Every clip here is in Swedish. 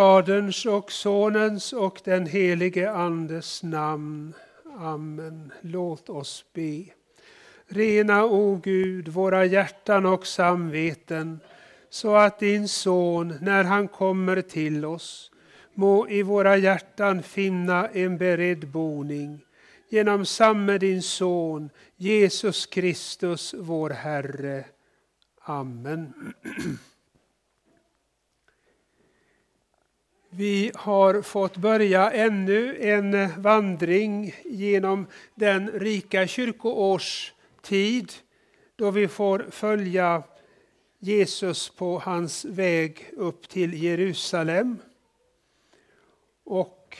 Faderns och Sonens och den helige Andes namn. Amen. Låt oss be. Rena, o Gud, våra hjärtan och samveten så att din son, när han kommer till oss, må i våra hjärtan finna en beredd boning genom samme din son, Jesus Kristus, vår Herre. Amen. Vi har fått börja ännu en vandring genom den rika kyrkoårstid då vi får följa Jesus på hans väg upp till Jerusalem. Och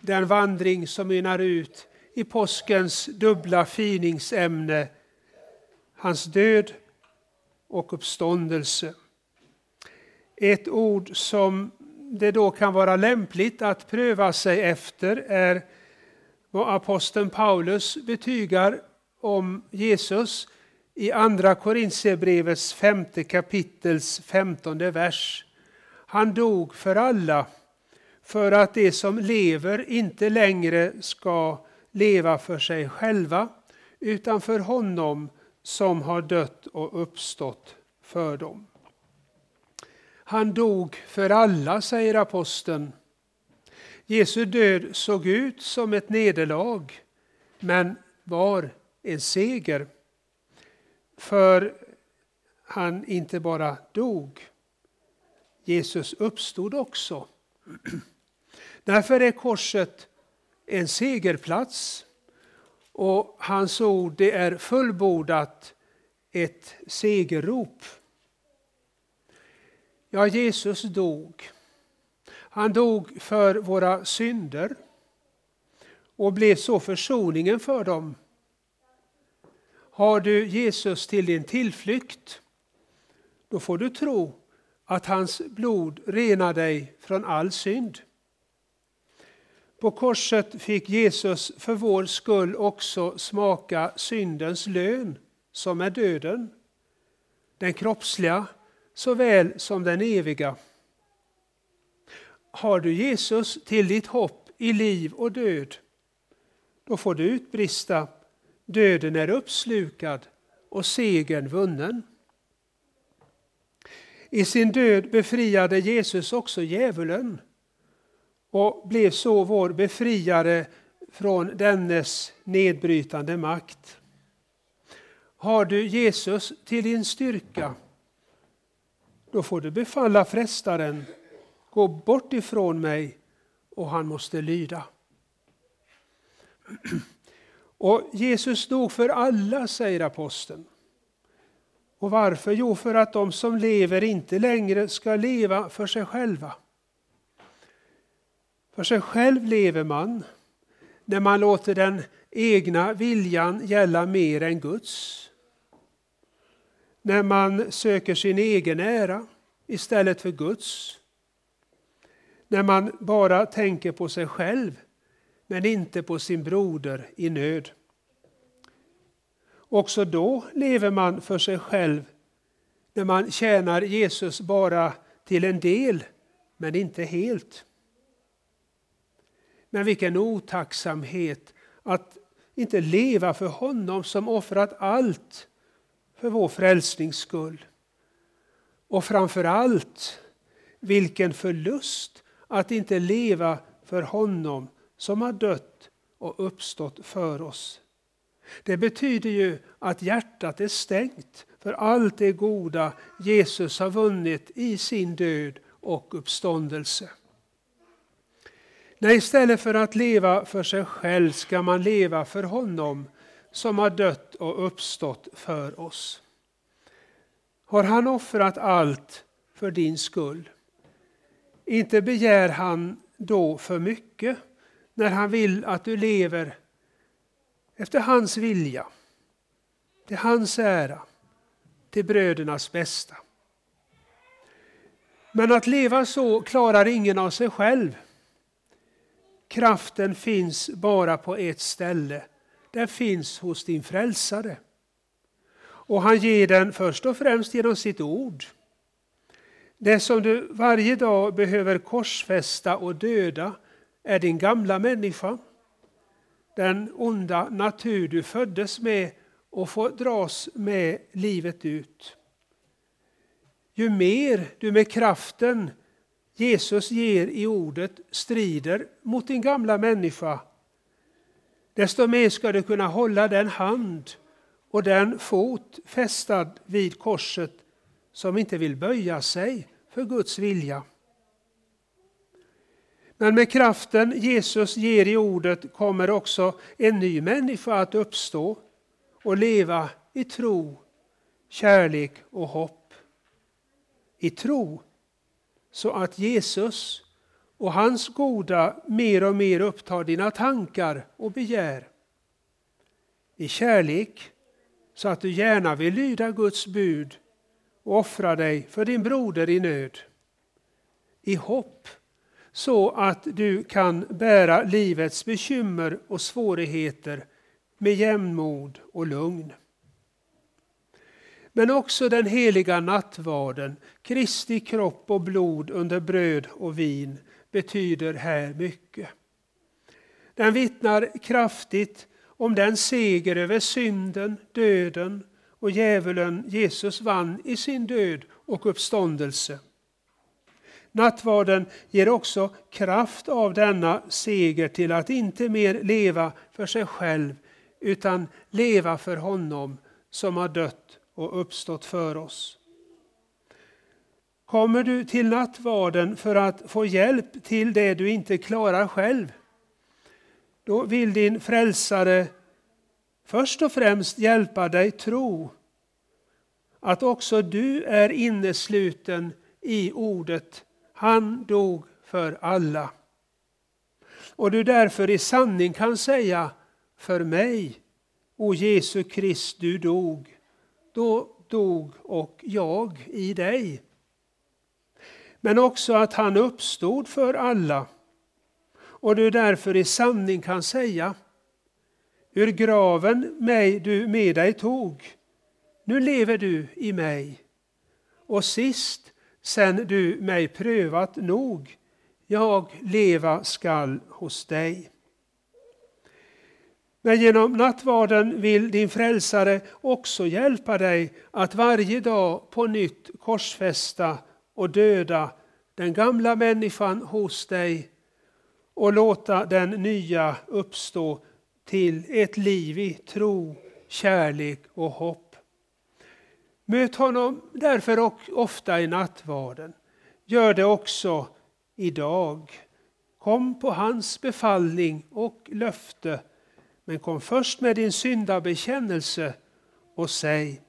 den vandring som mynnar ut i påskens dubbla finingsämne, hans död och uppståndelse. Ett ord som det då kan vara lämpligt att pröva sig efter är vad aposteln Paulus betygar om Jesus i Andra Korintierbrevets femte kapitels femtonde vers. Han dog för alla, för att de som lever inte längre ska leva för sig själva, utan för honom som har dött och uppstått för dem. Han dog för alla, säger aposteln. Jesu död såg ut som ett nederlag, men var en seger. För han inte bara dog, Jesus uppstod också. Därför är korset en segerplats och hans ord det är fullbordat ett segerrop. Ja, Jesus dog. Han dog för våra synder och blev så försoningen för dem. Har du Jesus till din tillflykt, då får du tro att hans blod renar dig från all synd. På korset fick Jesus för vår skull också smaka syndens lön, som är döden. Den kroppsliga såväl som den eviga. Har du Jesus till ditt hopp i liv och död, då får du utbrista döden är uppslukad och segern vunnen. I sin död befriade Jesus också djävulen och blev så vår befriare från dennes nedbrytande makt. Har du Jesus till din styrka, då får du befalla frestaren, gå bort ifrån mig och han måste lyda. Och Jesus dog för alla, säger aposteln. Och varför? Jo, för att de som lever inte längre ska leva för sig själva. För sig själv lever man när man låter den egna viljan gälla mer än Guds. När man söker sin egen ära istället för Guds. När man bara tänker på sig själv men inte på sin broder i nöd. Också då lever man för sig själv när man tjänar Jesus bara till en del men inte helt. Men vilken otacksamhet att inte leva för honom som offrat allt för vår frälsnings skull. Och framför allt vilken förlust att inte leva för honom som har dött och uppstått för oss. Det betyder ju att hjärtat är stängt för allt det goda Jesus har vunnit i sin död och uppståndelse. Nej, istället för att leva för sig själv ska man leva för honom som har dött och uppstått för oss. Har han offrat allt för din skull? Inte begär han då för mycket när han vill att du lever efter hans vilja, till hans ära, till brödernas bästa. Men att leva så klarar ingen av sig själv. Kraften finns bara på ett ställe. Den finns hos din frälsare. Och han ger den först och främst genom sitt ord. Det som du varje dag behöver korsfästa och döda är din gamla människa. Den onda natur du föddes med och får dras med livet ut. Ju mer du med kraften Jesus ger i ordet strider mot din gamla människa, desto mer ska du kunna hålla den hand och den fot fästad vid korset som inte vill böja sig för Guds vilja. Men med kraften Jesus ger i ordet kommer också en ny människa att uppstå och leva i tro, kärlek och hopp. I tro så att Jesus och hans goda mer och mer upptar dina tankar och begär. I kärlek så att du gärna vill lyda Guds bud och offra dig för din broder i nöd. I hopp så att du kan bära livets bekymmer och svårigheter med jämnmod och lugn. Men också den heliga nattvarden, Kristi kropp och blod under bröd och vin, betyder här mycket. Den vittnar kraftigt om den seger över synden, döden och djävulen Jesus vann i sin död och uppståndelse. Nattvarden ger också kraft av denna seger till att inte mer leva för sig själv utan leva för honom som har dött och uppstått för oss. Kommer du till nattvarden för att få hjälp till det du inte klarar själv, då vill din frälsare först och främst hjälpa dig tro att också du är innesluten i ordet han dog för alla. Och du därför i sanning kan säga för mig, o Jesu Krist, du dog. Då dog och jag i dig. Men också att han uppstod för alla. Och du därför i sanning kan säga Ur graven mig du med dig tog, nu lever du i mig. Och sist sen du mig prövat nog, jag leva skall hos dig. Men genom nattvarden vill din frälsare också hjälpa dig att varje dag på nytt korsfästa och döda den gamla människan hos dig och låta den nya uppstå till ett liv i tro, kärlek och hopp. Möt honom därför ofta i nattvarden. Gör det också idag. Kom på hans befallning och löfte, men kom först med din syndabekännelse och säg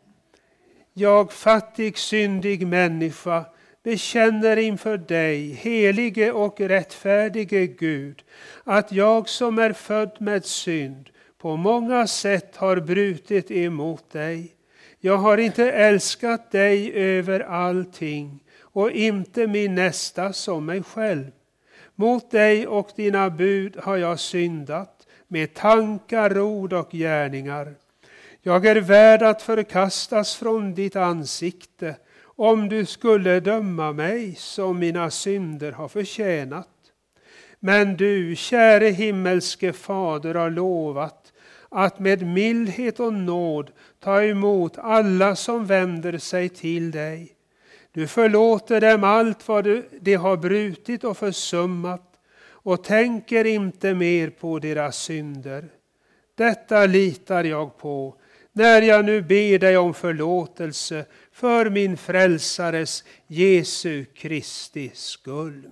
Jag fattig syndig människa bekänner inför dig, helige och rättfärdige Gud, att jag som är född med synd på många sätt har brutit emot dig. Jag har inte älskat dig över allting och inte min nästa som mig själv. Mot dig och dina bud har jag syndat med tankar, ord och gärningar. Jag är värd att förkastas från ditt ansikte om du skulle döma mig som mina synder har förtjänat. Men du, käre himmelske Fader, har lovat att med mildhet och nåd ta emot alla som vänder sig till dig. Du förlåter dem allt vad de har brutit och försummat och tänker inte mer på deras synder. Detta litar jag på när jag nu ber dig om förlåtelse för min frälsares Jesu Kristi skull.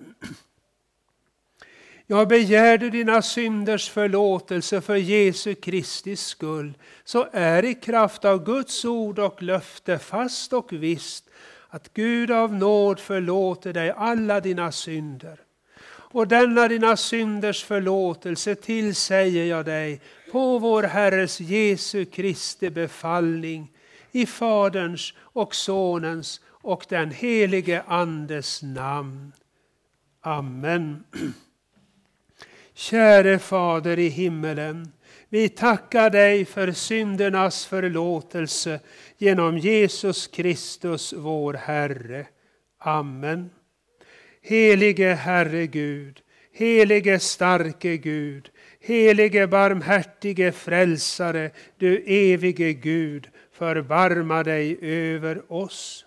Jag begär du dina synders förlåtelse för Jesu Kristi skull, så är i kraft av Guds ord och löfte fast och visst att Gud av nåd förlåter dig alla dina synder. Och denna dina synders förlåtelse tillsäger jag dig på vår Herres Jesu Kristi befallning i Faderns och Sonens och den helige Andes namn. Amen. Käre Fader i himmelen, vi tackar dig för syndernas förlåtelse genom Jesus Kristus, vår Herre. Amen. Helige Herre Gud, helige starke Gud, helige barmhärtige frälsare, du evige Gud, förbarma dig över oss.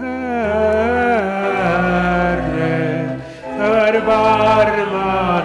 Herre, förbarma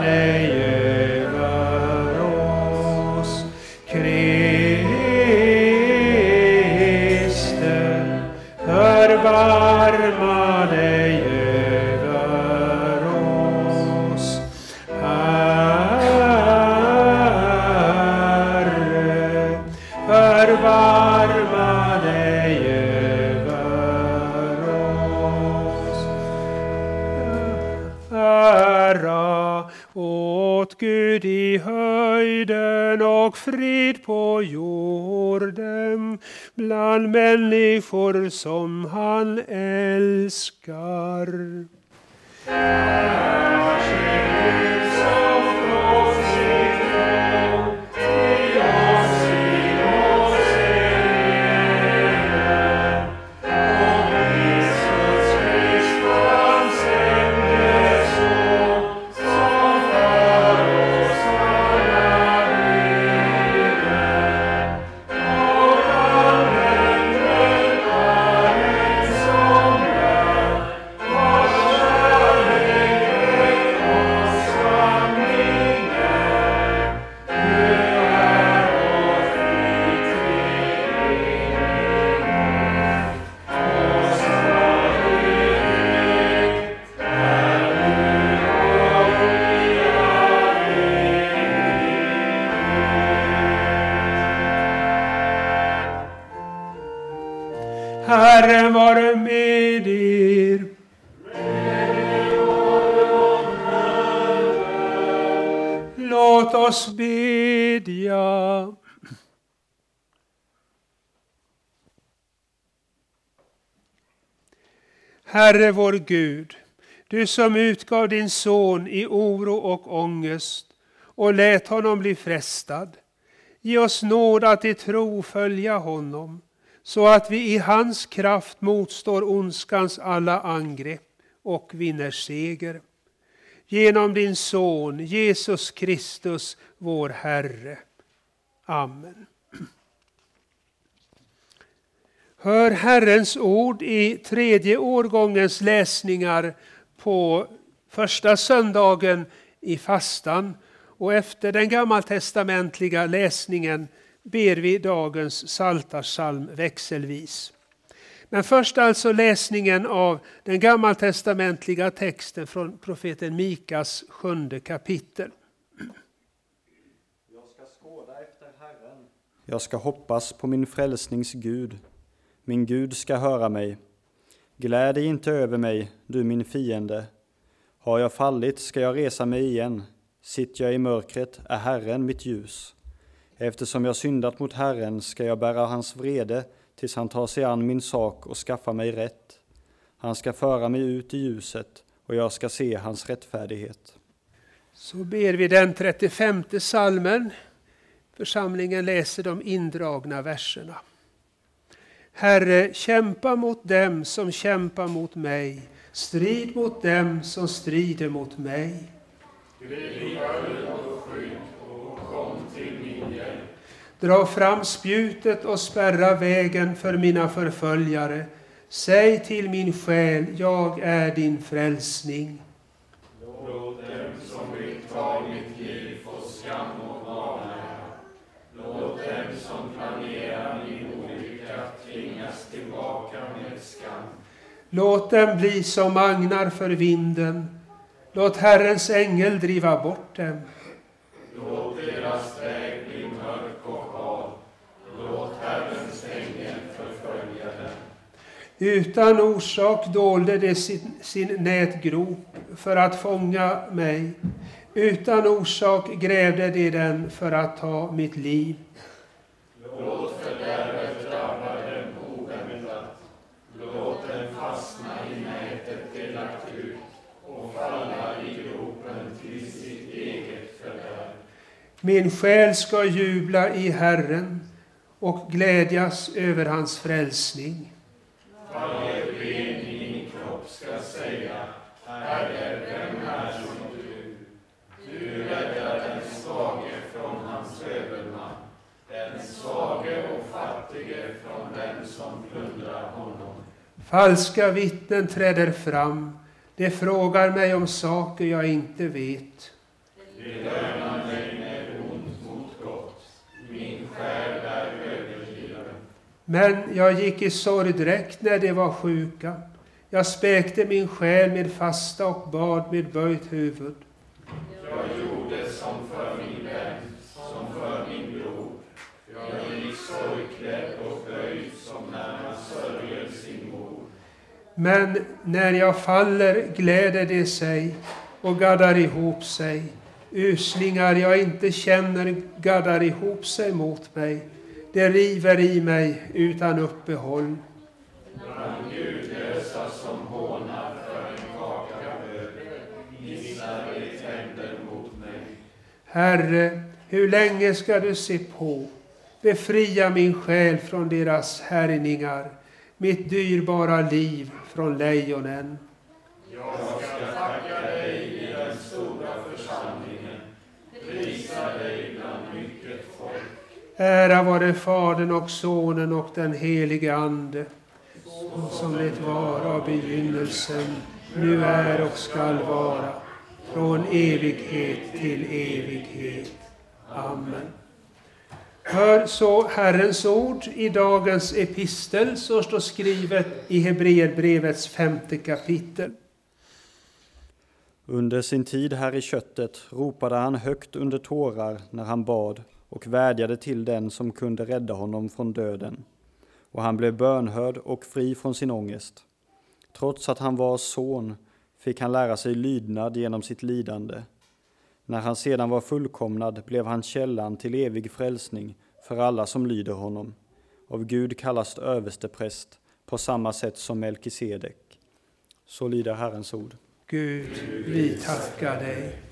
som han älskar. Herre vår Gud, du som utgav din son i oro och ångest och lät honom bli frestad. Ge oss nåd att i tro följa honom så att vi i hans kraft motstår ondskans alla angrepp och vinner seger. Genom din son Jesus Kristus, vår Herre. Amen. Hör Herrens ord i tredje årgångens läsningar på första söndagen i fastan och efter den gammaltestamentliga läsningen ber vi dagens Psaltarpsalm växelvis. Men först alltså läsningen av den gammaltestamentliga texten från profeten Mikas sjunde kapitel. Jag ska skåda efter Herren. Jag ska hoppas på min frälsnings Gud. Min Gud ska höra mig. Gläd dig inte över mig, du min fiende. Har jag fallit ska jag resa mig igen. Sitter jag i mörkret är Herren mitt ljus. Eftersom jag syndat mot Herren ska jag bära hans vrede tills han tar sig an min sak och skaffar mig rätt. Han ska föra mig ut i ljuset och jag ska se hans rättfärdighet. Så ber vi den 35 salmen. Församlingen läser de indragna verserna. Herre, kämpa mot dem som kämpar mot mig. Strid mot dem som strider mot mig. Dra fram spjutet och spärra vägen för mina förföljare. Säg till min själ, jag är din frälsning. Låt dem som vill ta mitt liv få skam och vanära. Låt dem som planerar min tvingas tillbaka med skam. Låt dem bli som agnar för vinden. Låt Herrens ängel driva bort dem. Låt deras väg bli mörk och hal. Låt Herrens ängel förfölja dem. Utan orsak dolde de sin, sin nätgrop för att fånga mig. Utan orsak grävde de den för att ta mitt liv. Låt fördärvet Min själ ska jubla i Herren och glädjas över hans frälsning. Varje ben i min kropp ska säga, Herre, vem är som du? Du räddar den svage från hans överman, den svage och fattige från den som plundrar honom. Falska vittnen träder fram, de frågar mig om saker jag inte vet. Men jag gick i sorgdräkt när de var sjuka. Jag späkte min själ med fasta och bad med böjt huvud. Jag gjorde som för min vän, som för min bror. Jag gick sorgklädd och böjd som när man sörjer sin mor. Men när jag faller gläder de sig och gaddar ihop sig. Uslingar jag inte känner gaddar ihop sig mot mig. De river i mig utan uppehåll. Bland gudlösa som hånar för en kaka bröd, gnisslar de tänder mot mig. Herre, hur länge ska du se på? Befria min själ från deras härjningar, mitt dyrbara liv från lejonen. Jag ska tacka Ära vare Fadern och Sonen och den helige Ande, som det var av begynnelsen, nu är och skall vara, från evighet till evighet. Amen. Hör så Herrens ord i dagens epistel, som står skrivet i Hebreerbrevets femte kapitel. Under sin tid här i köttet ropade han högt under tårar när han bad och vädjade till den som kunde rädda honom från döden. Och han blev bönhörd och fri från sin ångest. Trots att han var son fick han lära sig lydnad genom sitt lidande. När han sedan var fullkomnad blev han källan till evig frälsning för alla som lyder honom. Av Gud kallas överstepräst på samma sätt som Melkisedek. Så lyder Herrens ord. Gud, vi tackar dig.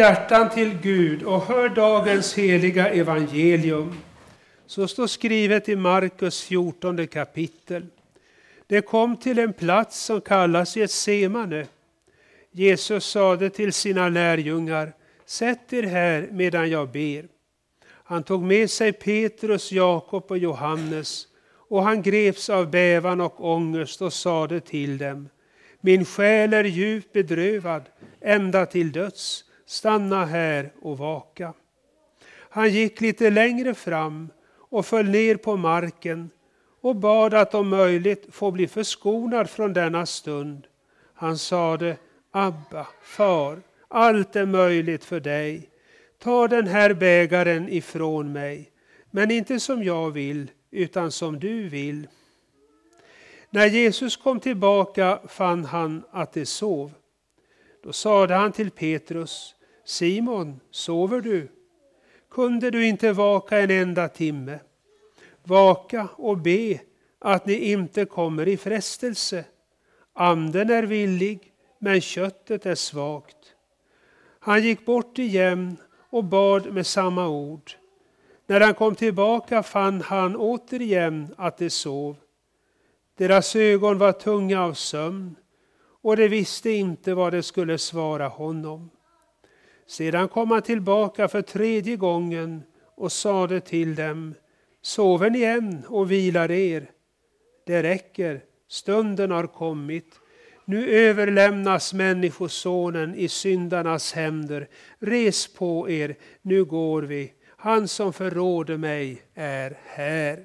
Hjärtan till Gud och hör dagens heliga evangelium. Så står skrivet i Markus 14 kapitel. Det kom till en plats som kallas Getsemane. Jesus sade till sina lärjungar, sätt er här medan jag ber. Han tog med sig Petrus, Jakob och Johannes och han greps av bävan och ångest och sade till dem, min själ är djupt bedrövad ända till döds, stanna här och vaka. Han gick lite längre fram och föll ner på marken och bad att om möjligt få bli förskonad från denna stund. Han sade, Abba, far, allt är möjligt för dig. Ta den här bägaren ifrån mig, men inte som jag vill, utan som du vill. När Jesus kom tillbaka fann han att de sov. Då sade han till Petrus, Simon, sover du? Kunde du inte vaka en enda timme? Vaka och be att ni inte kommer i frestelse. Anden är villig, men köttet är svagt. Han gick bort igen och bad med samma ord. När han kom tillbaka fann han återigen att de sov. Deras ögon var tunga av sömn och de visste inte vad de skulle svara honom. Sedan kom han tillbaka för tredje gången och sade till dem, sover ni än och vilar er? Det räcker, stunden har kommit. Nu överlämnas Människosonen i syndarnas händer. Res på er, nu går vi. Han som förråder mig är här.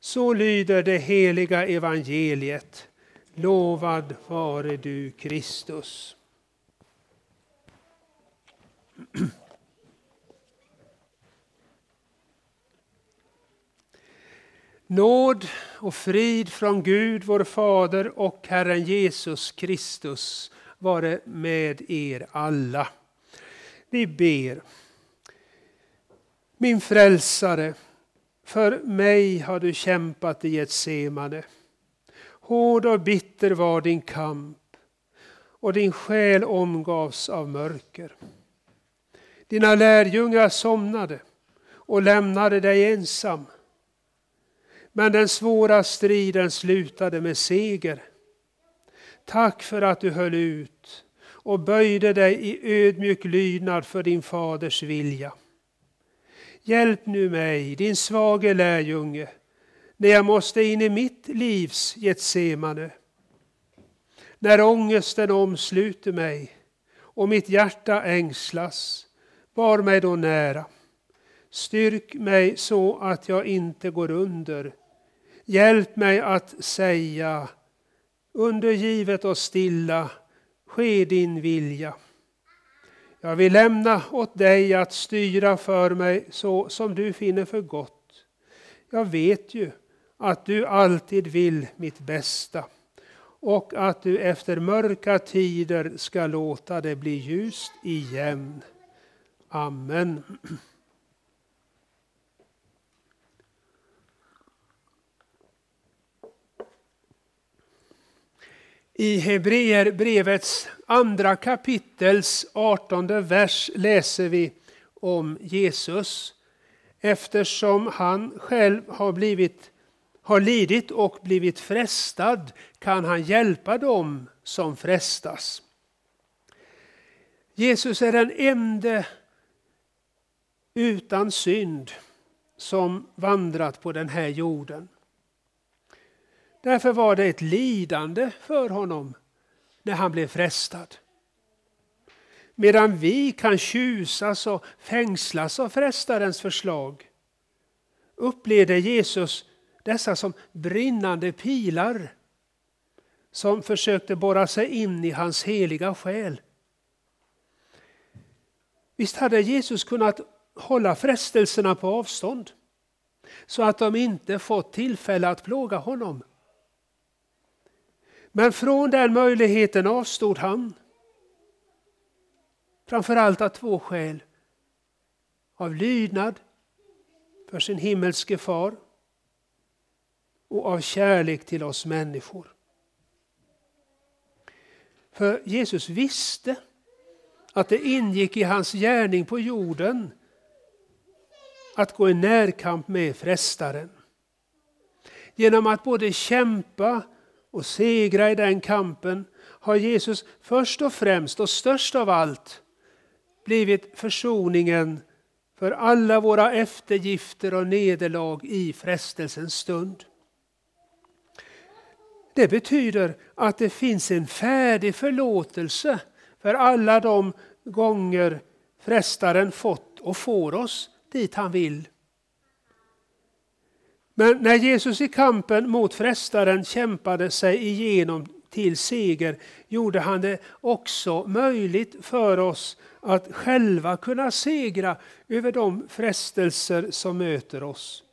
Så lyder det heliga evangeliet. Lovad vare du Kristus. Nåd och frid från Gud vår Fader och Herren Jesus Kristus vare med er alla. Vi ber. Min frälsare, för mig har du kämpat i Getsemane. Hård och bitter var din kamp och din själ omgavs av mörker. Dina lärjungar somnade och lämnade dig ensam. Men den svåra striden slutade med seger. Tack för att du höll ut och böjde dig i ödmjuk lydnad för din faders vilja. Hjälp nu mig, din svage lärjunge, när jag måste in i mitt livs Getsemane. När ångesten omsluter mig och mitt hjärta ängslas, var mig då nära. Styrk mig så att jag inte går under. Hjälp mig att säga undergivet och stilla, ske din vilja. Jag vill lämna åt dig att styra för mig så som du finner för gott. Jag vet ju att du alltid vill mitt bästa och att du efter mörka tider ska låta det bli ljust igen. Amen. I Hebreerbrevets andra kapitels artonde vers läser vi om Jesus eftersom han själv har, blivit, har lidit och blivit frestad kan han hjälpa dem som frestas. Jesus är den enda utan synd som vandrat på den här jorden. Därför var det ett lidande för honom när han blev frestad. Medan vi kan tjusas och fängslas av frestarens förslag upplevde Jesus dessa som brinnande pilar som försökte borra sig in i hans heliga själ. Visst hade Jesus kunnat hålla frestelserna på avstånd så att de inte fått tillfälle att plåga honom. Men från den möjligheten avstod han. Framförallt av två skäl. Av lydnad för sin himmelske far och av kärlek till oss människor. För Jesus visste att det ingick i hans gärning på jorden att gå i närkamp med frestaren. Genom att både kämpa och segra i den kampen har Jesus först och främst och störst av allt blivit försoningen för alla våra eftergifter och nederlag i frestelsens stund. Det betyder att det finns en färdig förlåtelse för alla de gånger frestaren fått och får oss dit han vill. Men när Jesus i kampen mot frestaren kämpade sig igenom till seger gjorde han det också möjligt för oss att själva kunna segra över de frestelser som möter oss.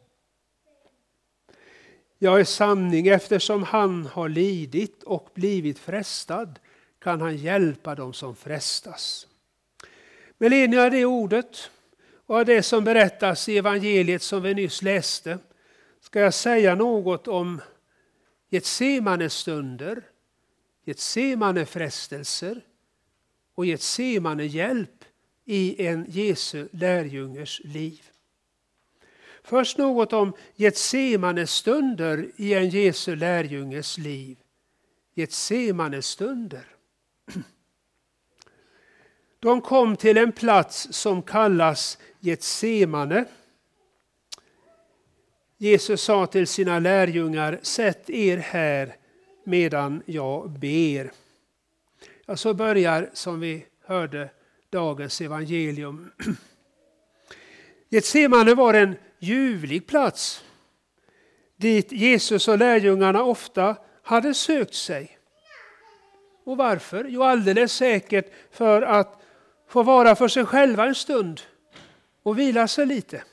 Jag är sanning, eftersom han har lidit och blivit frestad kan han hjälpa dem som frestas. Med ledning av det ordet och av det som berättas i evangeliet som vi nyss läste ska jag säga något om Getsemanes stunder, Getsemane-frestelser och Getsemane-hjälp i en Jesu lärjungers liv. Först något om Getsemanes stunder i en Jesu lärjunges liv. Getsemanes stunder. De kom till en plats som kallas Getsemane. Jesus sa till sina lärjungar, sätt er här medan jag ber. Ja, så börjar, som vi hörde, dagens evangelium. Getsemane var en ljuvlig plats dit Jesus och lärjungarna ofta hade sökt sig. Och varför? Jo, alldeles säkert för att få vara för sig själva en stund och vila sig lite.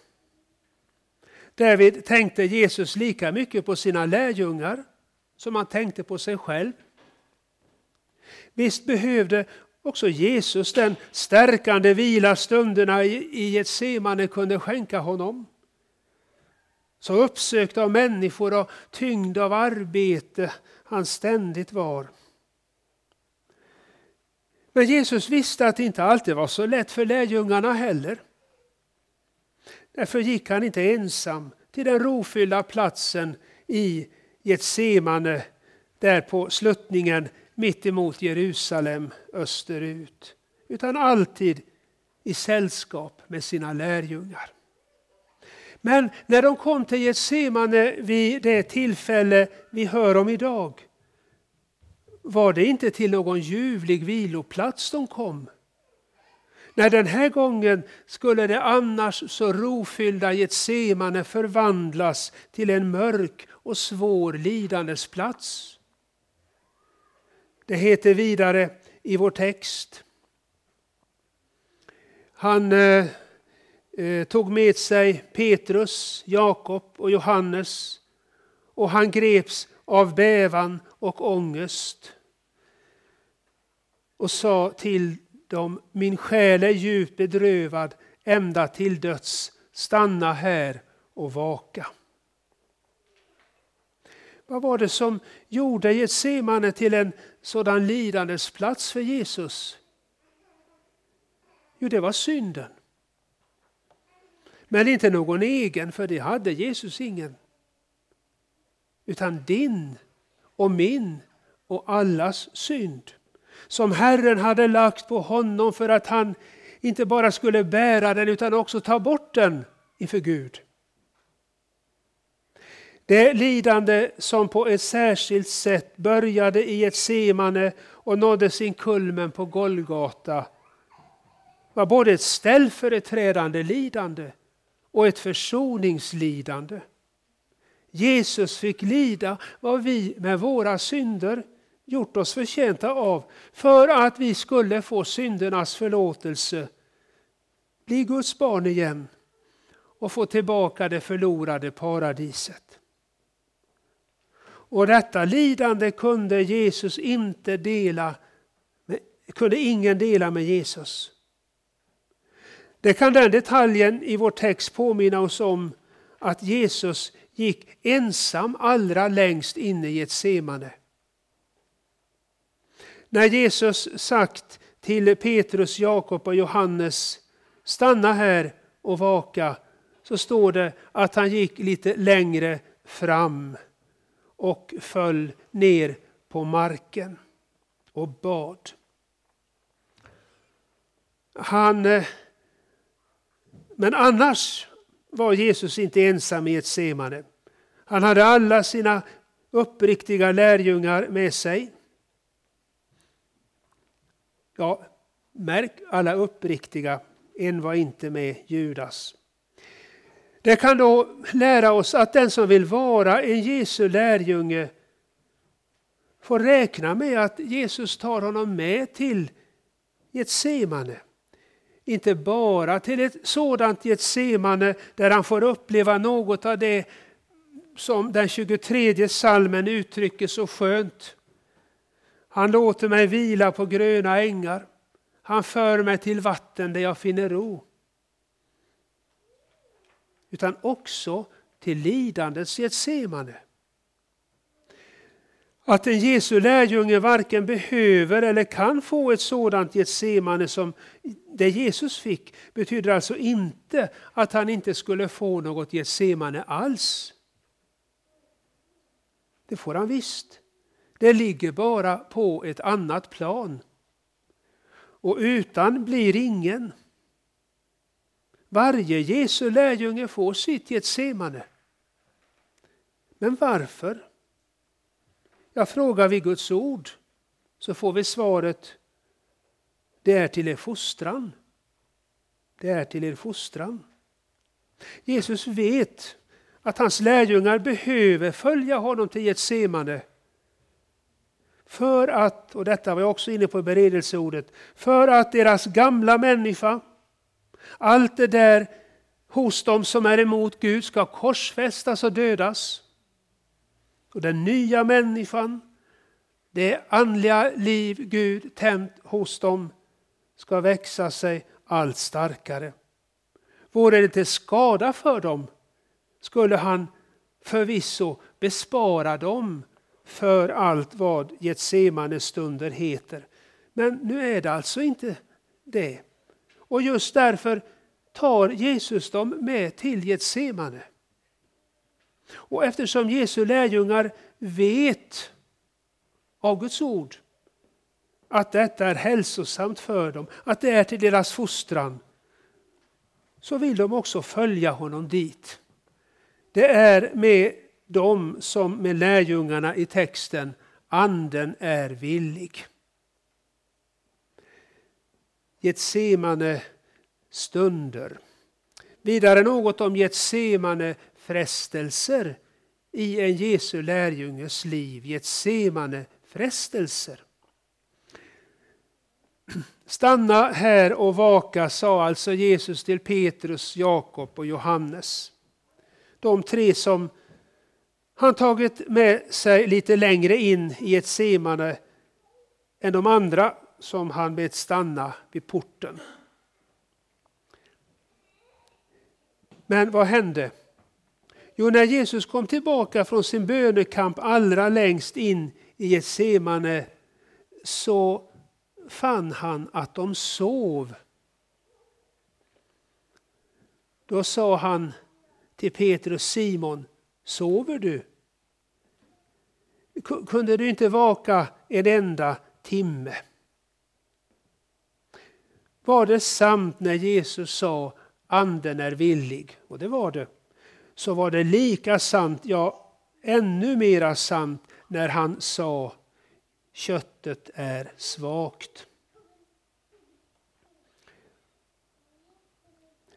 Därvid tänkte Jesus lika mycket på sina lärjungar som han tänkte på sig själv. Visst behövde också Jesus den stärkande vila stunderna i Getsemane kunde skänka honom. Så uppsökt av människor och tyngd av arbete han ständigt var. Men Jesus visste att det inte alltid var så lätt för lärjungarna heller. Därför gick han inte ensam till den rofyllda platsen i Getsemane, där på sluttningen mitt emot Jerusalem österut, utan alltid i sällskap med sina lärjungar. Men när de kom till Getsemane vid det tillfälle vi hör om idag var det inte till någon ljuvlig viloplats de kom. När den här gången skulle det annars så rofyllda Getsemane förvandlas till en mörk och svår lidandes plats. Det heter vidare i vår text. Han eh, eh, tog med sig Petrus, Jakob och Johannes och han greps av bävan och ångest och sa till dem, min själ är djupt bedrövad ända till döds, stanna här och vaka. Vad var det som gjorde Getsemane till en sådan lidandes plats för Jesus? Jo, det var synden. Men inte någon egen, för det hade Jesus ingen. Utan din och min och allas synd. Som Herren hade lagt på honom för att han inte bara skulle bära den utan också ta bort den inför Gud. Det lidande som på ett särskilt sätt började i ett semane och nådde sin kulmen på Golgata var både ett ställföreträdande lidande och ett försoningslidande. Jesus fick lida vad vi med våra synder gjort oss förtjänta av för att vi skulle få syndernas förlåtelse, bli Guds barn igen och få tillbaka det förlorade paradiset. Och detta lidande kunde Jesus inte dela, kunde ingen dela med Jesus. Det kan den detaljen i vår text påminna oss om att Jesus gick ensam allra längst inne i Getsemane. När Jesus sagt till Petrus, Jakob och Johannes, stanna här och vaka, så står det att han gick lite längre fram och föll ner på marken och bad. Han, eh, men annars var Jesus inte ensam i ett semane. Han hade alla sina uppriktiga lärjungar med sig. Ja, märk alla uppriktiga, en var inte med Judas. Det kan då lära oss att den som vill vara en Jesu lärjunge får räkna med att Jesus tar honom med till Getsemane. Inte bara till ett sådant Getsemane där han får uppleva något av det som den 23 salmen uttrycker så skönt. Han låter mig vila på gröna ängar. Han för mig till vatten där jag finner ro. Utan också till lidandets Getsemane. Att en Jesu lärjunge varken behöver eller kan få ett sådant Getsemane som det Jesus fick betyder alltså inte att han inte skulle få något Getsemane alls. Det får han visst. Det ligger bara på ett annat plan. Och utan blir ingen. Varje Jesu lärjunge får sitt Getsemane. Men varför? Jag frågar vi Guds ord så får vi svaret det är till er fostran. Det är till er fostran. Jesus vet att hans lärjungar behöver följa honom till Getsemane. För att, och detta var jag också inne på i beredelseordet, för att deras gamla människa, allt det där hos dem som är emot Gud ska korsfästas och dödas. Och den nya människan, det andliga liv Gud tänt hos dem, ska växa sig allt starkare. Vore det till skada för dem skulle han förvisso bespara dem för allt vad Getsemane stunder heter. Men nu är det alltså inte det. Och just därför tar Jesus dem med till Getsemane. Och eftersom Jesu lärjungar vet av Guds ord att detta är hälsosamt för dem, att det är till deras fostran, så vill de också följa honom dit. Det är med dem som med lärjungarna i texten, anden är villig. Getsemane stunder. Vidare något om Getsemane frestelser i en Jesu lärjunges liv. Getsemane frestelser. Stanna här och vaka, sa alltså Jesus till Petrus, Jakob och Johannes. De tre som han tagit med sig lite längre in i ett semane än de andra som han bett stanna vid porten. Men vad hände? Jo, när Jesus kom tillbaka från sin bönekamp allra längst in i Getsemane så fann han att de sov. Då sa han till Petrus Simon, sover du? Kunde du inte vaka en enda timme? Var det sant när Jesus sa anden är villig? Och det var det. Så var det lika sant, ja ännu mera sant när han sa köttet är svagt.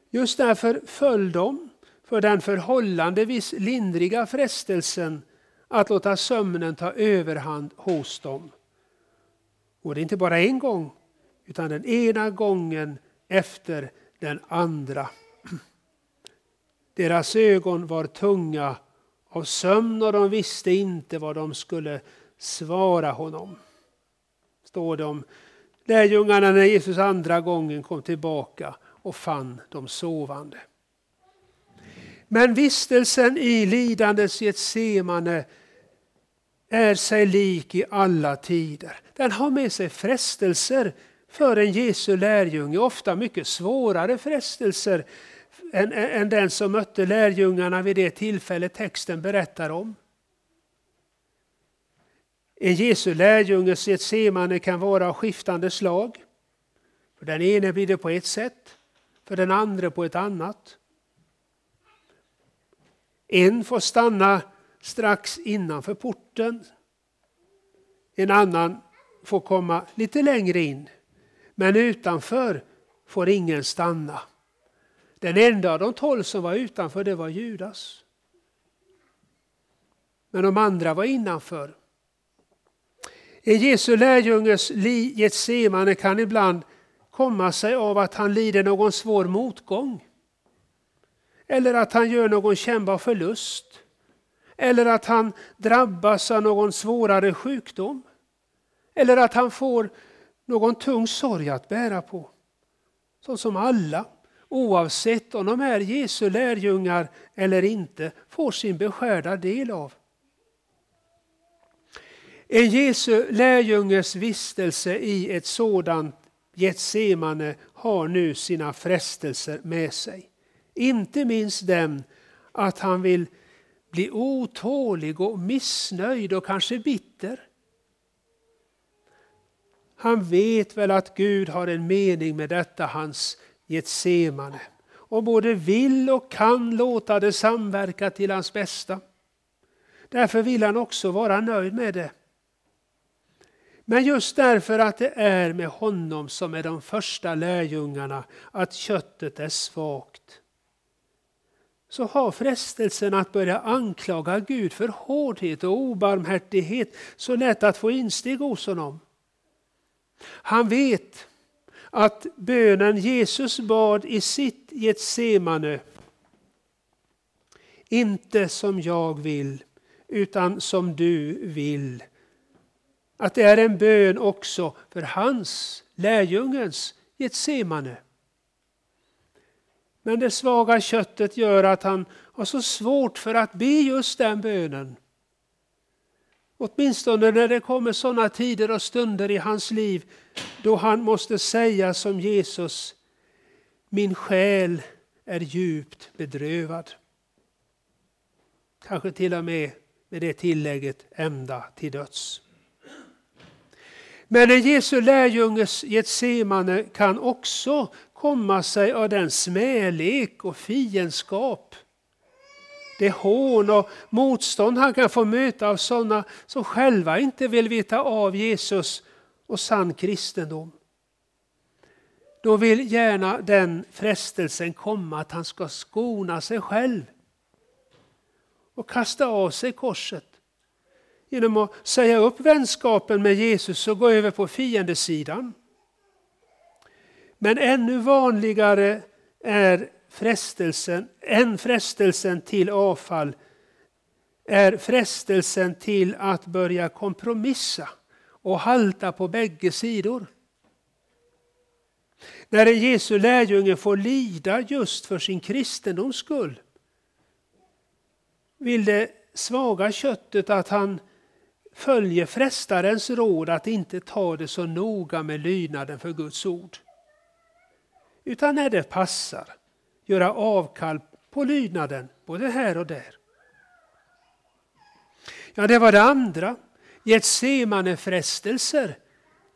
Just därför föll de för den förhållandevis lindriga frestelsen att låta sömnen ta överhand hos dem. Och det är inte bara en gång, utan den ena gången efter den andra. Deras ögon var tunga av sömn och de visste inte vad de skulle svara honom. Står det om lärjungarna när Jesus andra gången kom tillbaka och fann dem sovande. Men vistelsen i lidandets Getsemane är sig lik i alla tider. Den har med sig frestelser för en Jesu lärjunge, ofta mycket svårare frestelser än, än den som mötte lärjungarna vid det tillfälle texten berättar om. En Jesu lärjunges Getsemane kan vara av skiftande slag. För den ene blir det på ett sätt, för den andra på ett annat. En får stanna strax innanför porten. En annan får komma lite längre in. Men utanför får ingen stanna. Den enda av de tolv som var utanför det var Judas. Men de andra var innanför. En Jesu lärjunges Getsemane kan ibland komma sig av att han lider någon svår motgång. Eller att han gör någon kännbar förlust. Eller att han drabbas av någon svårare sjukdom. Eller att han får någon tung sorg att bära på. Så som alla, oavsett om de är Jesu lärjungar eller inte, får sin beskärda del av. En Jesu lärjunges vistelse i ett sådant Getsemane har nu sina frestelser med sig. Inte minst den att han vill bli otålig och missnöjd och kanske bitter. Han vet väl att Gud har en mening med detta hans Getsemane och både vill och kan låta det samverka till hans bästa. Därför vill han också vara nöjd med det. Men just därför att det är med honom som med de första lärjungarna, att köttet är svagt, så har frestelsen att börja anklaga Gud för hårdhet och obarmhärtighet så lätt att få insteg hos honom. Han vet att bönen Jesus bad i sitt Getsemane, inte som jag vill, utan som du vill, att det är en bön också för hans, lärjungens, Getsemane. Men det svaga köttet gör att han har så svårt för att be just den bönen. Åtminstone när det kommer sådana tider och stunder i hans liv då han måste säga som Jesus, min själ är djupt bedrövad. Kanske till och med med det tillägget ända till döds. Men en Jesu lärjunges Getsemane kan också komma sig av den smälek och fiendskap, det hån och motstånd han kan få möta av sådana som själva inte vill veta av Jesus och sann kristendom. Då vill gärna den frestelsen komma att han ska skona sig själv och kasta av sig korset genom att säga upp vänskapen med Jesus och gå över på fiendesidan. Men ännu vanligare är frestelsen, än frestelsen till avfall, är frestelsen till att börja kompromissa och halta på bägge sidor. När en Jesu lärjunge får lida just för sin kristendoms skull vill det svaga köttet att han följer frestarens råd att inte ta det så noga med lydnaden för Guds ord. Utan när det passar göra avkall på lydnaden både här och där. Ja, det var det andra. Getsemane-frestelser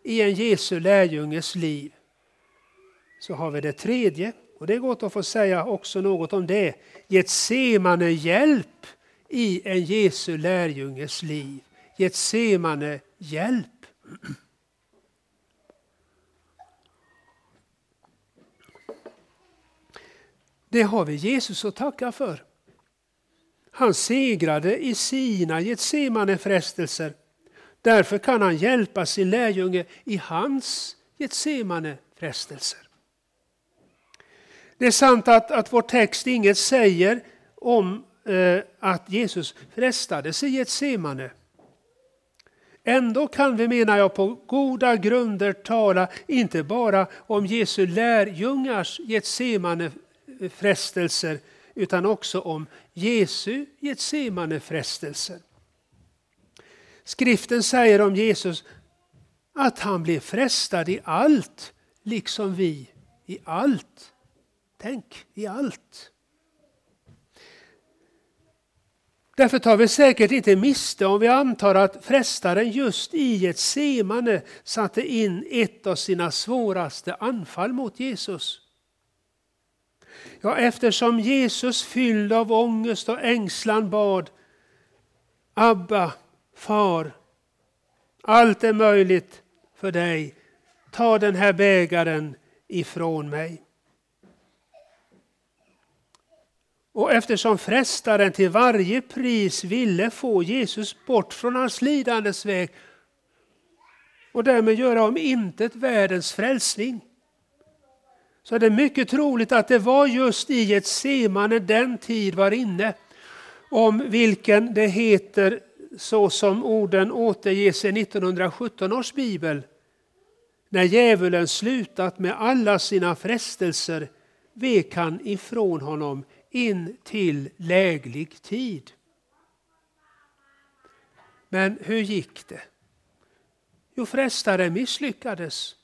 i en Jesu lärjunges liv. Så har vi det tredje, och det är gott att få säga också något om det. Getsemane-hjälp i en Jesu lärjunges liv. Getsemane hjälp. Det har vi Jesus att tacka för. Han segrade i sina Getsemane-frestelser. Därför kan han hjälpa sin lärjunge i hans Getsemane-frestelser. Det är sant att, att vår text inget säger om eh, att Jesus frestades i Getsemane. Ändå kan vi, menar jag, på goda grunder tala inte bara om Jesu lärjungars Getsemane frestelser utan också om Jesu Getsemane frestelser. Skriften säger om Jesus att han blev frestad i allt, liksom vi i allt. Tänk, i allt. Därför tar vi säkert inte miste om vi antar att frestaren just i ett semane satte in ett av sina svåraste anfall mot Jesus. Ja, eftersom Jesus fylld av ångest och ängslan bad Abba, far, allt är möjligt för dig. Ta den här bägaren ifrån mig. Och eftersom frestaren till varje pris ville få Jesus bort från hans lidandes väg och därmed göra om intet världens frälsning så är det mycket troligt att det var just i ett den tid var inne om vilken det heter så som orden återges i 1917 års bibel. När djävulen slutat med alla sina frestelser vek han ifrån honom in till läglig tid. Men hur gick det? Jo, frestaren misslyckades.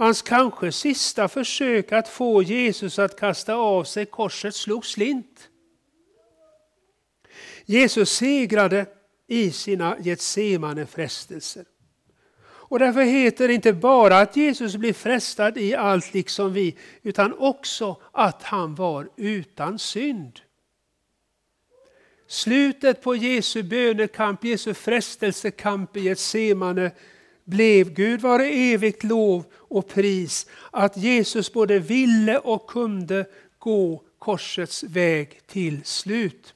Hans kanske sista försök att få Jesus att kasta av sig korset slog slint. Jesus segrade i sina Getsemane frestelser. Och därför heter det inte bara att Jesus blev frestad i allt liksom vi, utan också att han var utan synd. Slutet på Jesu bönekamp, Jesu frestelsekamp i Getsemane blev, Gud vare evigt lov och pris, att Jesus både ville och kunde gå korsets väg till slut.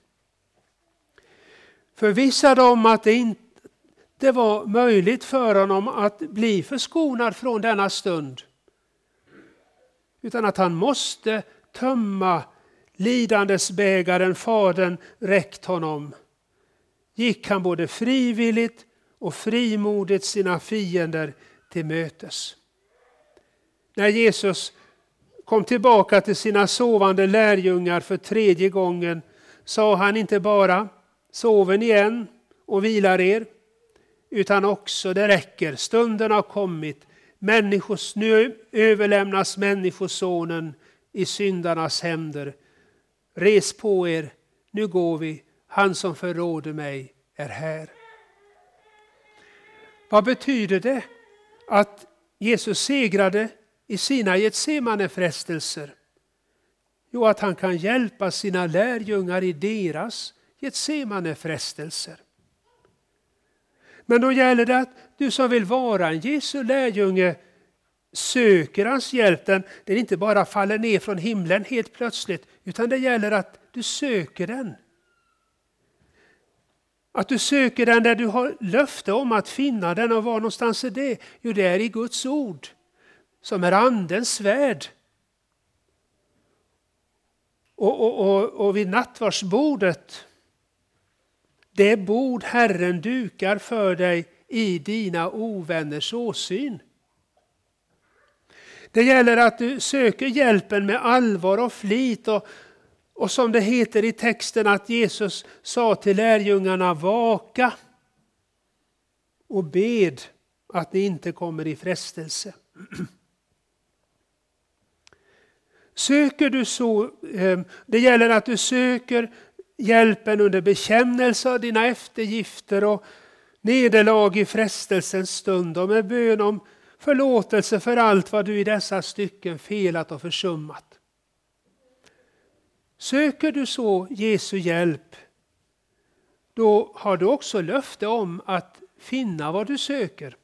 Förvissad om att det inte var möjligt för honom att bli förskonad från denna stund. Utan att han måste tömma lidandesbägaren Fadern räckt honom. Gick han både frivilligt och frimodigt sina fiender till mötes. När Jesus kom tillbaka till sina sovande lärjungar för tredje gången sa han inte bara soven igen och vilar er utan också det räcker, stunden har kommit. Människos, nu överlämnas Människosonen i syndarnas händer. Res på er, nu går vi, han som förråder mig är här. Vad betyder det att Jesus segrade i sina Getsemane-frestelser? Jo, att han kan hjälpa sina lärjungar i deras Getsemane-frestelser. Men då gäller det att du som vill vara en Jesu lärjunge söker hans hjälp. Den, den inte bara faller ner från himlen helt plötsligt, utan det gäller att du söker den. Att du söker den där du har löfte om att finna den och var någonstans är det? Jo, det är i Guds ord, som är Andens svärd. Och, och, och, och vid nattvardsbordet det bord Herren dukar för dig i dina ovänners åsyn. Det gäller att du söker hjälpen med allvar och flit och, och som det heter i texten att Jesus sa till lärjungarna vaka och bed att ni inte kommer i frestelse. Söker du så, eh, det gäller att du söker hjälpen under bekännelse av dina eftergifter och nederlag i frestelsens stund och med bön om förlåtelse för allt vad du i dessa stycken felat och försummat. Söker du så Jesu hjälp, då har du också löfte om att finna vad du söker.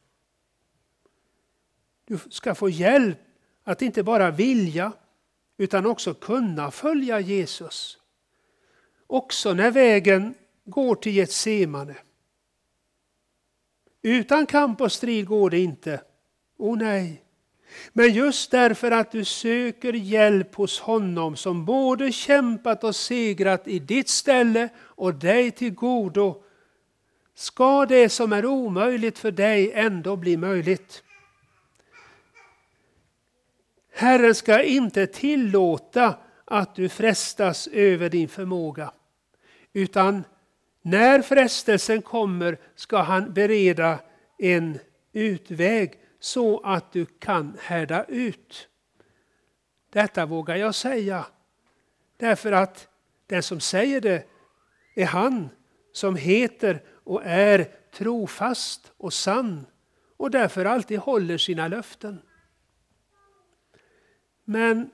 Du ska få hjälp att inte bara vilja utan också kunna följa Jesus också när vägen går till Getsemane. Utan kamp och strid går det inte. O oh, nej. Men just därför att du söker hjälp hos honom som både kämpat och segrat i ditt ställe och dig till godo ska det som är omöjligt för dig ändå bli möjligt. Herren ska inte tillåta att du frestas över din förmåga. Utan när frestelsen kommer ska han bereda en utväg så att du kan härda ut. Detta vågar jag säga därför att den som säger det är han som heter och är trofast och sann och därför alltid håller sina löften. Men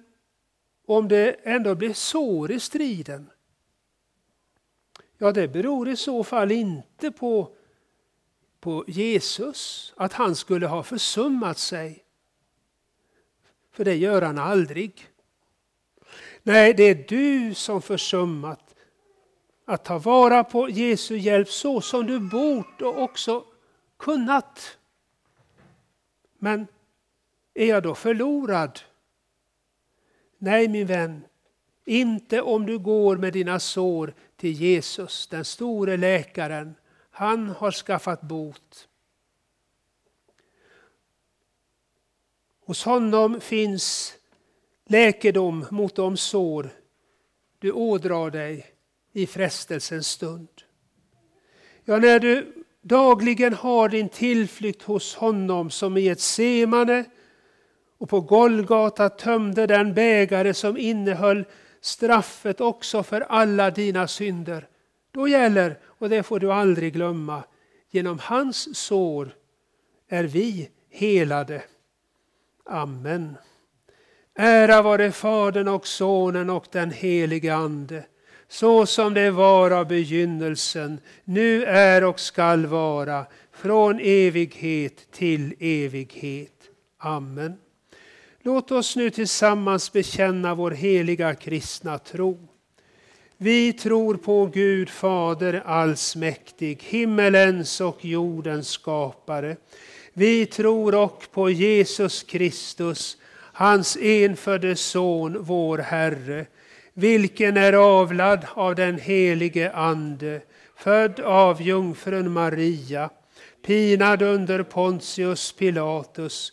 om det ändå blir sår i striden, ja det beror i så fall inte på, på Jesus, att han skulle ha försummat sig. För det gör han aldrig. Nej, det är du som försummat att ta vara på Jesu hjälp så som du bort och också kunnat. Men är jag då förlorad? Nej min vän, inte om du går med dina sår till Jesus, den store läkaren. Han har skaffat bot. Hos honom finns läkedom mot de sår du ådrar dig i frestelsens stund. Ja, när du dagligen har din tillflykt hos honom som i ett semane och på Golgata tömde den bägare som innehöll straffet också för alla dina synder. Då gäller, och det får du aldrig glömma, genom hans sår är vi helade. Amen. Ära vare Fadern och Sonen och den helige Ande, så som det var av begynnelsen, nu är och skall vara, från evighet till evighet. Amen. Låt oss nu tillsammans bekänna vår heliga kristna tro. Vi tror på Gud Fader allsmäktig, himmelens och jordens skapare. Vi tror också på Jesus Kristus, hans enfödde Son, vår Herre, vilken är avlad av den helige Ande, född av jungfrun Maria, pinad under Pontius Pilatus,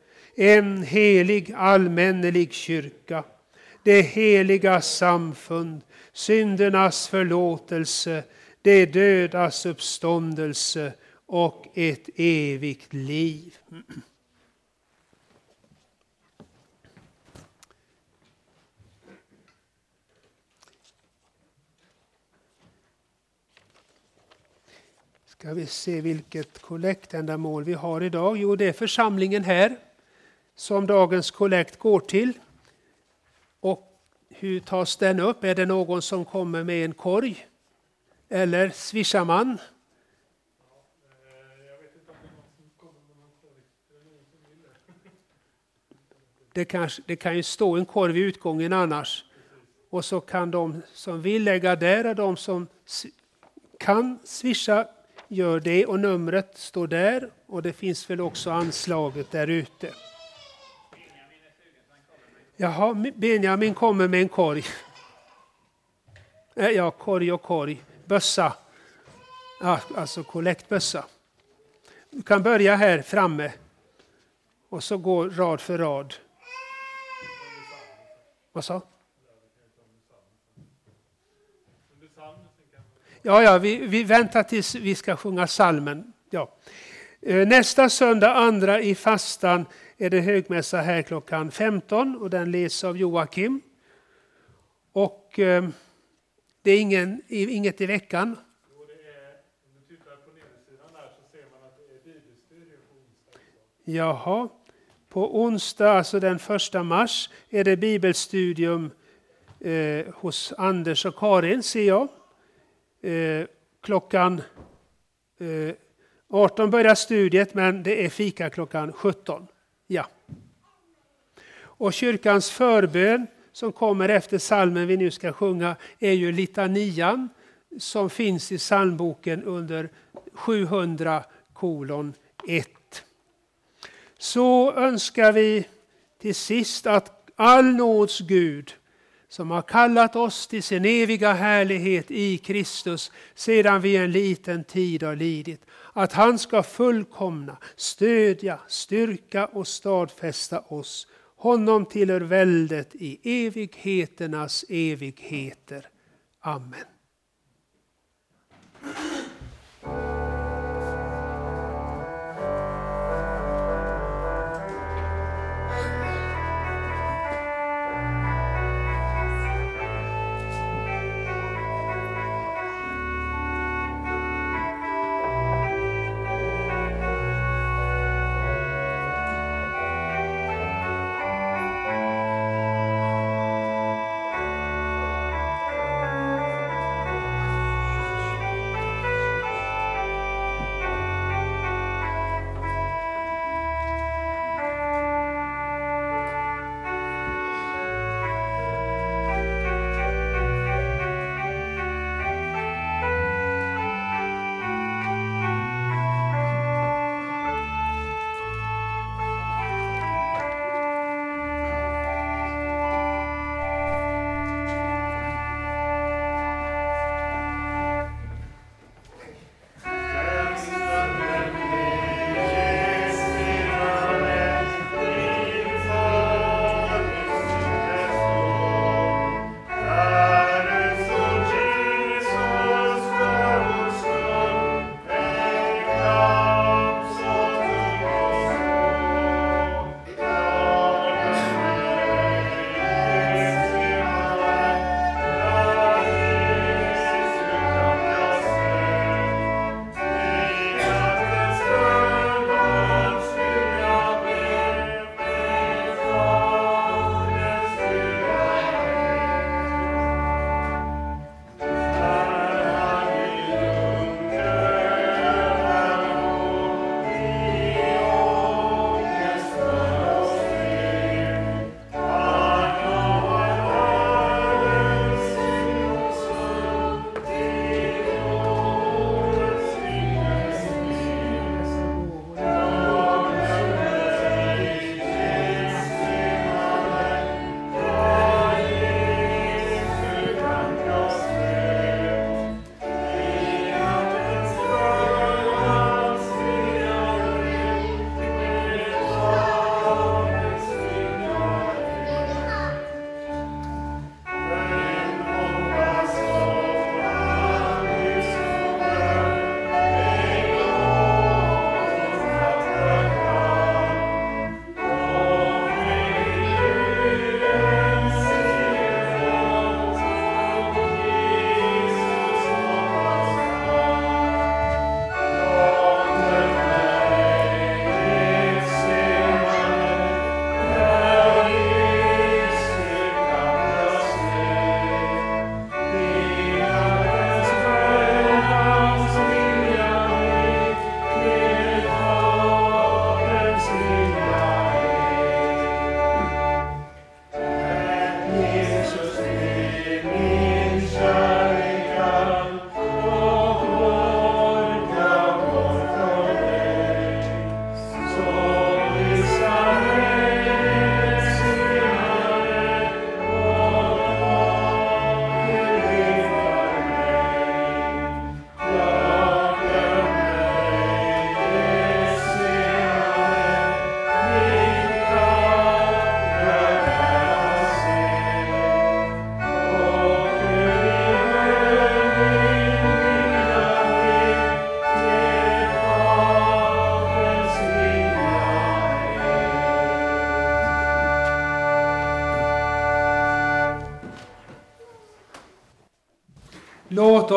en helig allmännelig kyrka, det heliga samfund, syndernas förlåtelse, det dödas uppståndelse. Och ett evigt liv. Ska vi se vilket kollektändamål vi har idag. Jo, det är församlingen här som dagens kollekt går till. Och hur tas den upp? Är det någon som kommer med en korg? Eller swishar man? Det, kanske, det kan ju stå en korg vid utgången annars. Och så kan de som vill lägga där och de som kan swisha gör det och numret står där och det finns väl också anslaget där ute. Jaha, Benjamin kommer med en korg. Ja, korg och korg. Bössa. Ja, alltså kollektbössa. Du kan börja här framme och så gå rad för rad. Vad sa? Ja, ja, vi, vi väntar tills vi ska sjunga salmen. Ja. Eh, nästa söndag, andra i fastan, är det högmässa här klockan 15 och den leds av Joakim. Och eh, det är ingen, inget i veckan. Jaha. På onsdag, alltså den första mars, är det bibelstudium eh, hos Anders och Karin, ser jag. Eh, klockan eh, 18 börjar studiet, men det är fika klockan 17. Ja. Och kyrkans förbön som kommer efter salmen vi nu ska sjunga är ju litanian som finns i psalmboken under 700 kolon 1. så önskar vi till sist att all nåds Gud som har kallat oss till sin eviga härlighet i Kristus sedan vi en liten tid har lidit. Att han ska fullkomna, stödja, styrka och stadfästa oss. Honom tillhör väldet i evigheternas evigheter. Amen.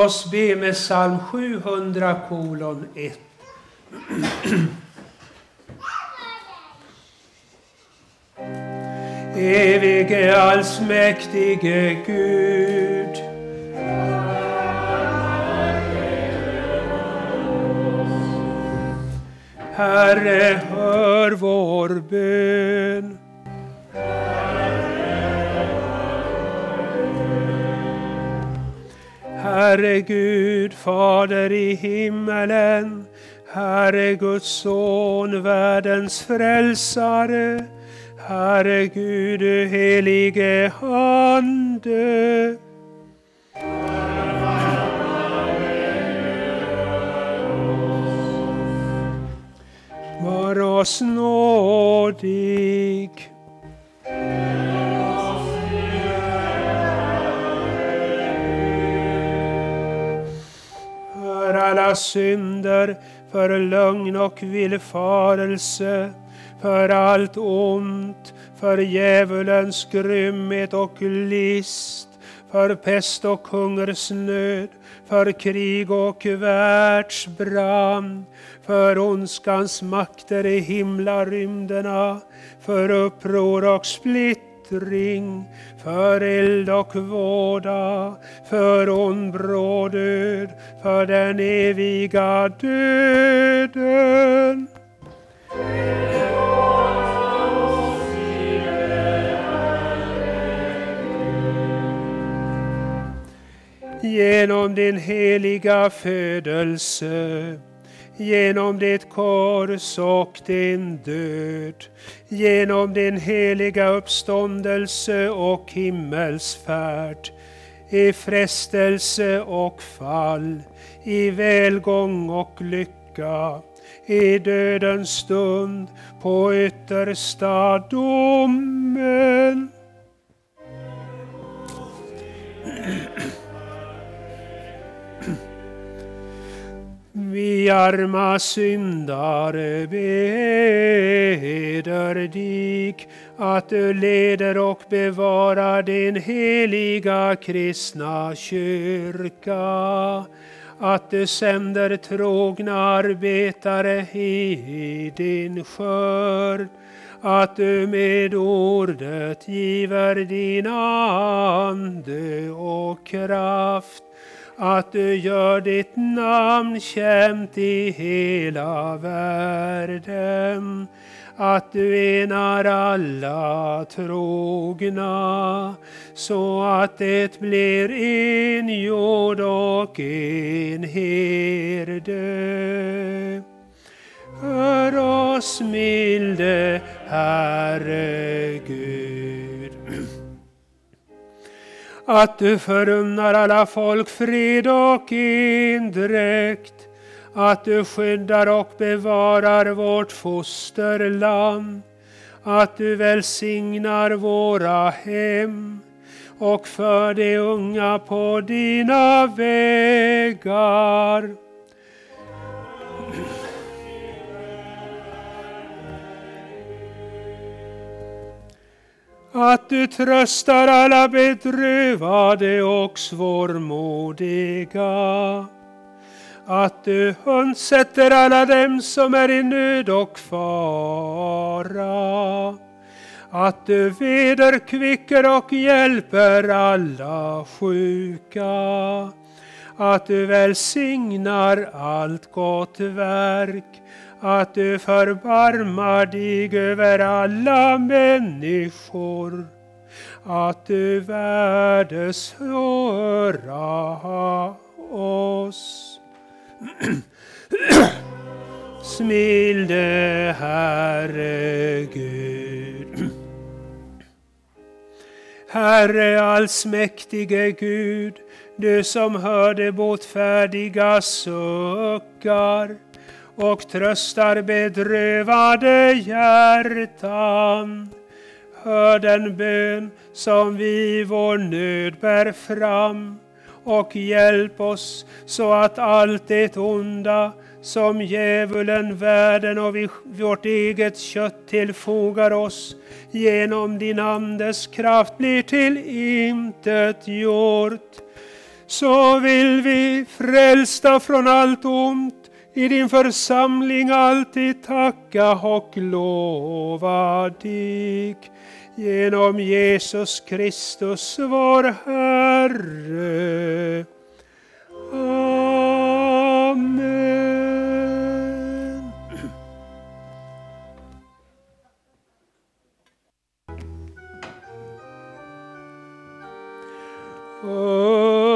Oss be med psalm 700 kolon 1. Evige allsmäktige Gud. Herre, hör vår bön. Herre Herre Gud, Fader i himmelen. Herre Guds son, världens frälsare, Herre Gud, du helige Ande. Var oss nådig. För synder, för lögn och villfarelse, för allt ont, för djävulens grymhet och list, för pest och hungersnöd, för krig och världsbrand, för ondskans makter i himlarymderna, för uppror och vittring, för eld och våda, för ond bråd död, för den eviga döden. Genom din heliga födelse, genom ditt kors och din död, genom din heliga uppståndelse och himmelsfärd, i frestelse och fall, i välgång och lycka, i dödens stund, på yttersta domen. Vi arma syndare beder dig att du leder och bevarar din heliga kristna kyrka. Att du sänder trogna arbetare i din skörd. Att du med ordet giver din ande och kraft att du gör ditt namn känt i hela världen. Att du enar alla trogna så att det blir en jord och en herde. Hör oss milde Herre Gud att du förunnar alla folk fred och endräkt, att du skyddar och bevarar vårt fosterland, att du välsignar våra hem och för de unga på dina vägar. Att du tröstar alla bedrövade och svårmodiga. Att du undsätter alla dem som är i nöd och fara. Att du vederkvicker och hjälper alla sjuka. Att du välsignar allt gott verk att du förbarmar dig över alla människor, att du värdes höra oss. Smilde Herre Gud. Herre allsmäktige Gud, du som hörde botfärdiga suckar, och tröstar bedrövade hjärtan. Hör den bön som vi vår nöd bär fram och hjälp oss så att allt det onda som djävulen, världen och vårt eget kött tillfogar oss genom din Andes kraft blir till intet gjort. Så vill vi frälsta från allt ont i din församling alltid tacka och lova dig genom Jesus Kristus vår Herre. Amen.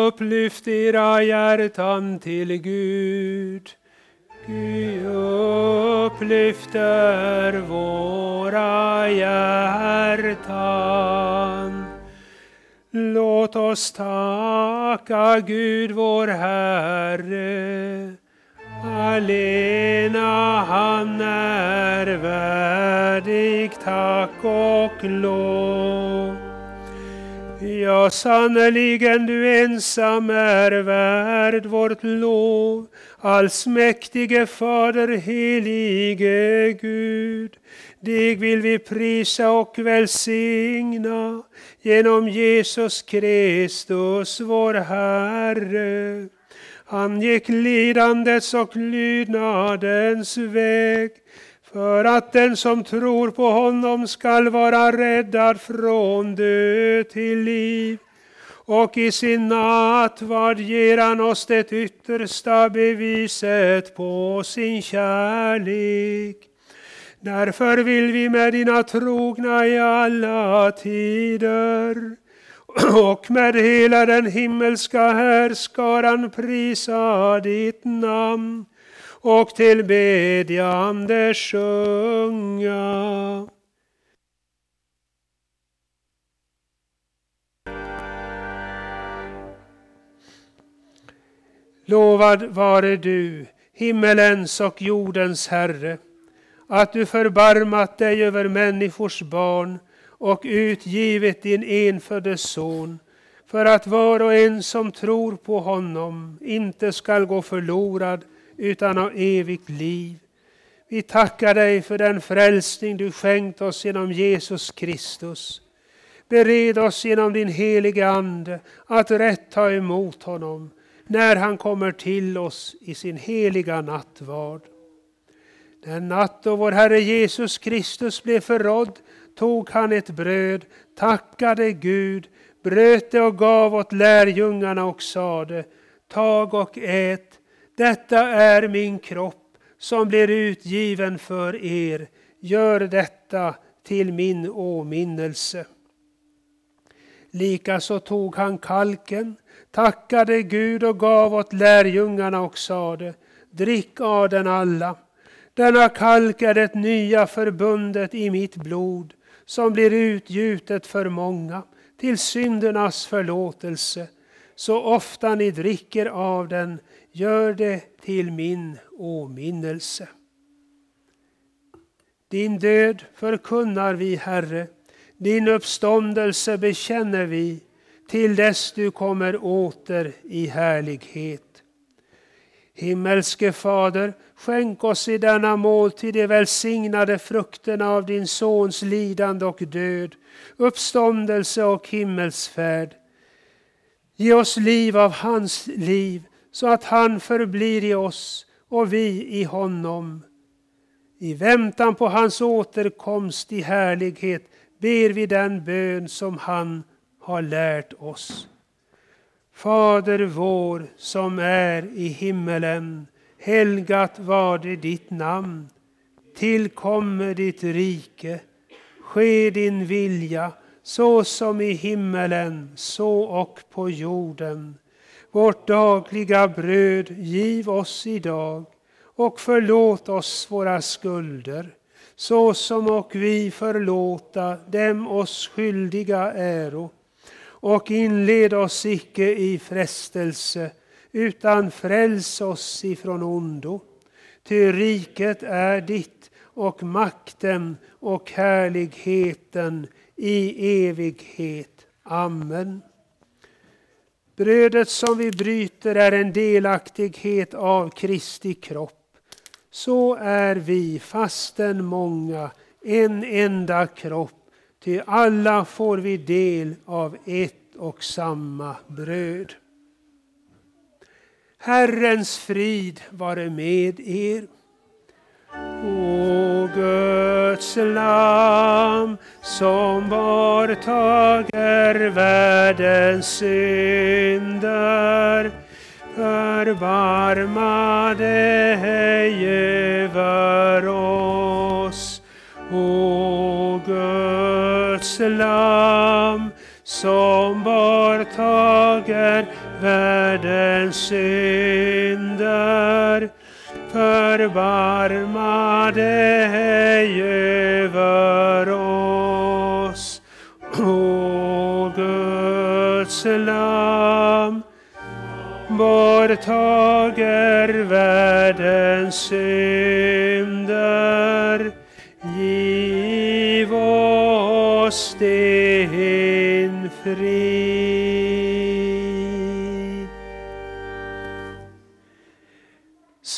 Upplyft era hjärtan till Gud du upplyfter våra hjärtan. Låt oss tacka Gud vår Herre. Alena han är värdig tack och lov. Ja, sannerligen du ensam är värd vårt lov. Allsmäktige Fader, helige Gud. Dig vill vi prisa och välsigna genom Jesus Kristus, vår Herre. Han gick lidandets och lydnadens väg för att den som tror på honom skall vara räddad från död till liv. Och i sin nattvard ger han oss det yttersta beviset på sin kärlek. Därför vill vi med dina trogna i alla tider och med hela den himmelska härskaran prisa ditt namn och till bedjande sjunga. Lovad vare du, himmelens och jordens Herre, att du förbarmat dig över människors barn och utgivit din enfödde son, för att var och en som tror på honom inte skall gå förlorad utan av evigt liv. Vi tackar dig för den frälsning du skänkt oss genom Jesus Kristus. Bered oss genom din helige Ande att rätt ta emot honom när han kommer till oss i sin heliga nattvard. Den natt då vår Herre Jesus Kristus blev förrådd tog han ett bröd, tackade Gud, bröt det och gav åt lärjungarna och sade Tag och ät, detta är min kropp som blir utgiven för er. Gör detta till min åminnelse. Likaså tog han kalken, tackade Gud och gav åt lärjungarna och sade Drick av den alla. Denna kalk är det nya förbundet i mitt blod som blir utgjutet för många till syndernas förlåtelse. Så ofta ni dricker av den, gör det till min åminnelse. Din död förkunnar vi, Herre, din uppståndelse bekänner vi till dess du kommer åter i härlighet. Himmelske Fader, skänk oss i denna måltid de välsignade frukterna av din Sons lidande och död, uppståndelse och himmelsfärd. Ge oss liv av hans liv, så att han förblir i oss och vi i honom. I väntan på hans återkomst i härlighet ber vi den bön som han har lärt oss. Fader vår som är i himmelen. Helgat var det ditt namn. Tillkommer ditt rike. Ske din vilja så som i himmelen, så och på jorden. Vårt dagliga bröd giv oss idag och förlåt oss våra skulder så som och vi förlåta dem oss skyldiga äro och inled oss icke i frestelse, utan fräls oss ifrån ondo. Ty riket är ditt och makten och härligheten i evighet. Amen. Brödet som vi bryter är en delaktighet av Kristi kropp. Så är vi, fastän många, en enda kropp Ty alla får vi del av ett och samma bröd. Herrens frid vare med er. O Guds lam som borttager världens synder förbarma dig över oss. O Guds lam som borttager världens synder förbarma dig över oss. O Guds lamm. borttager världens synder, giv oss din frid.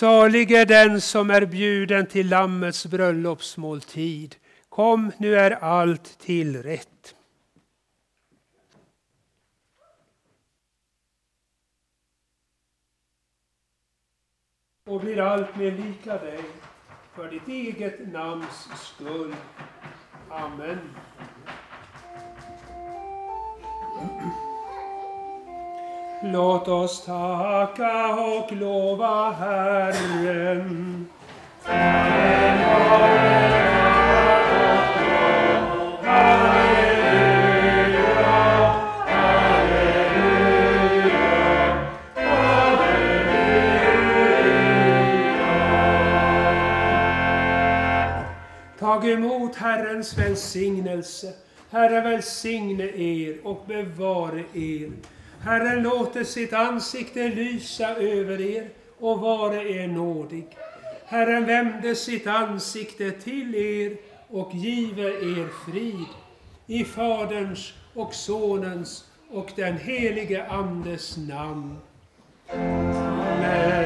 Salig är den som är bjuden till Lammets bröllopsmåltid. Kom, nu är allt tillrätt. och blir allt mer lika dig för ditt eget namns skull. Amen. Låt oss tacka och lova Herren. Tag emot Herrens välsignelse. Herre välsigne er och bevare er. Herren låter sitt ansikte lysa över er och vare er nådig. Herren vände sitt ansikte till er och give er frid. I Faderns och Sonens och den helige Andes namn. Amen,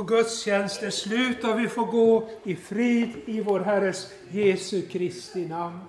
vår gudstjänst är slut och vi får gå i frid i vår Herres Jesu Kristi namn.